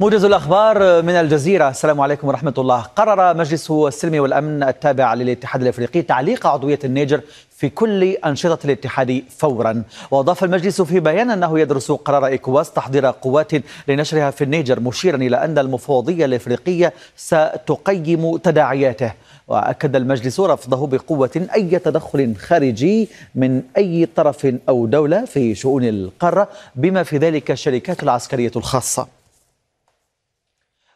موجز الأخبار من الجزيرة. السلام عليكم ورحمة الله. قرر مجلس السلم والأمن التابع للاتحاد الأفريقي تعليق عضوية النيجر في كل أنشطة الاتحاد فورا. وأضاف المجلس في بيان أنه يدرس قرار إيكواس تحضير قوات لنشرها في النيجر مشيرا إلى أن المفوضية الإفريقية ستقيم تداعياته. وأكد المجلس رفضه بقوة أي تدخل خارجي من أي طرف أو دولة في شؤون القارة بما في ذلك الشركات العسكرية الخاصة.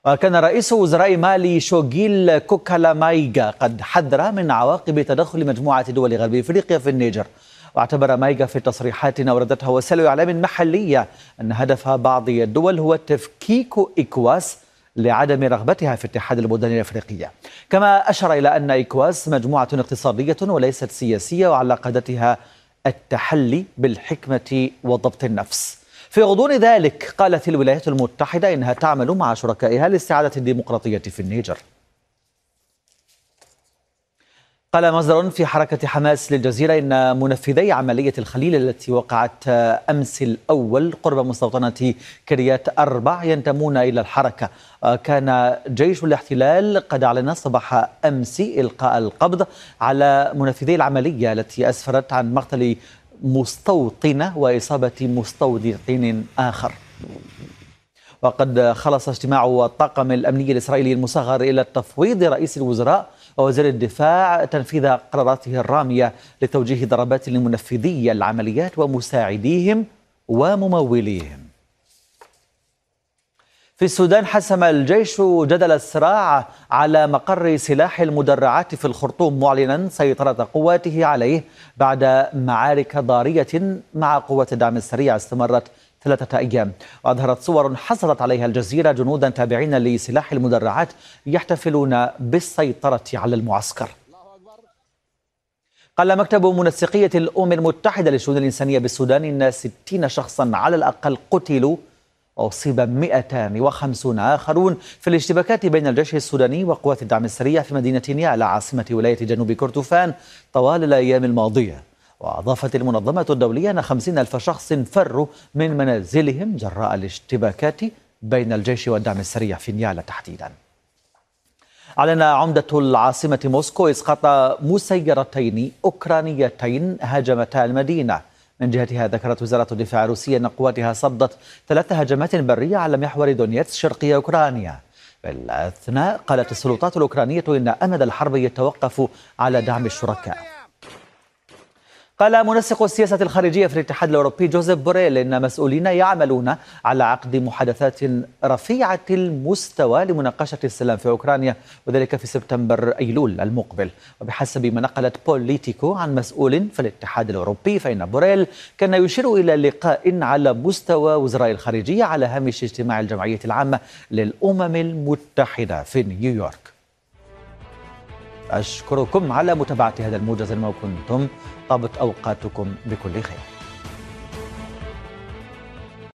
وكان رئيس وزراء مالي شوغيل كوكالا مايغا قد حذر من عواقب تدخل مجموعة دول غرب إفريقيا في النيجر. واعتبر مايغا في تصريحات اوردتها وسائل إعلام محلية أن هدف بعض الدول هو تفكيك ايكواس لعدم رغبتها في اتحاد البلدان الإفريقية. كما أشار إلى أن ايكواس مجموعة اقتصادية وليست سياسية وعلى قادتها التحلي بالحكمة وضبط النفس. في غضون ذلك قالت الولايات المتحدة إنها تعمل مع شركائها لاستعادة الديمقراطية في النيجر. قال مصدر في حركة حماس للجزيرة إن منفذي عملية الخليل التي وقعت أمس الأول قرب مستوطنة كريات أربع ينتمون إلى الحركة. كان جيش الاحتلال قد أعلن صباح أمس إلقاء القبض على منفذي العملية التي أسفرت عن مقتل مستوطنة وإصابة مستوطن آخر. وقد خلص اجتماع الطاقم الأمني الإسرائيلي المصغر إلى تفويض رئيس الوزراء ووزير الدفاع تنفيذ قراراته الرامية لتوجيه ضربات لمنفذي العمليات ومساعديهم ومموليهم. في السودان حسم الجيش جدل الصراع على مقر سلاح المدرعات في الخرطوم معلنا سيطرة قواته عليه بعد معارك ضارية مع قوة الدعم السريع استمرت ثلاثة أيام. وأظهرت صور حصلت عليها الجزيرة جنودا تابعين لسلاح المدرعات يحتفلون بالسيطرة على المعسكر. قال مكتب منسقية الأمم المتحدة للشؤون الإنسانية بالسودان إن 60 شخصا على الأقل قتلوا وأصيب 250 آخرون في الاشتباكات بين الجيش السوداني وقوات الدعم السريع في مدينة نيالا عاصمة ولاية جنوب كردفان طوال الأيام الماضية. وأضافت المنظمة الدولية أن 50 ألف شخص فروا من منازلهم جراء الاشتباكات بين الجيش والدعم السريع في نيالا تحديدا. أعلن عمدة العاصمة موسكو إسقاط مسيرتين أوكرانيتين هاجمتا المدينة. من جهتها ذكرت وزارة الدفاع الروسية أن قواتها صدت ثلاث هجمات برية على محور دونيتس شرقي أوكرانيا. في الأثناء قالت السلطات الأوكرانية إن أمد الحرب يتوقف على دعم الشركاء. قال منسق السياسة الخارجية في الاتحاد الأوروبي جوزيف بوريل إن مسؤولين يعملون على عقد محادثات رفيعة المستوى لمناقشة السلام في أوكرانيا وذلك في سبتمبر أيلول المقبل. وبحسب ما نقلت بوليتيكو عن مسؤول في الاتحاد الأوروبي فإن بوريل كان يشير إلى لقاء على مستوى وزراء الخارجية على هامش اجتماع الجمعية العامة للأمم المتحدة في نيويورك. أشكركم على متابعة هذا الموجز كنتم طابت أوقاتكم بكل خير.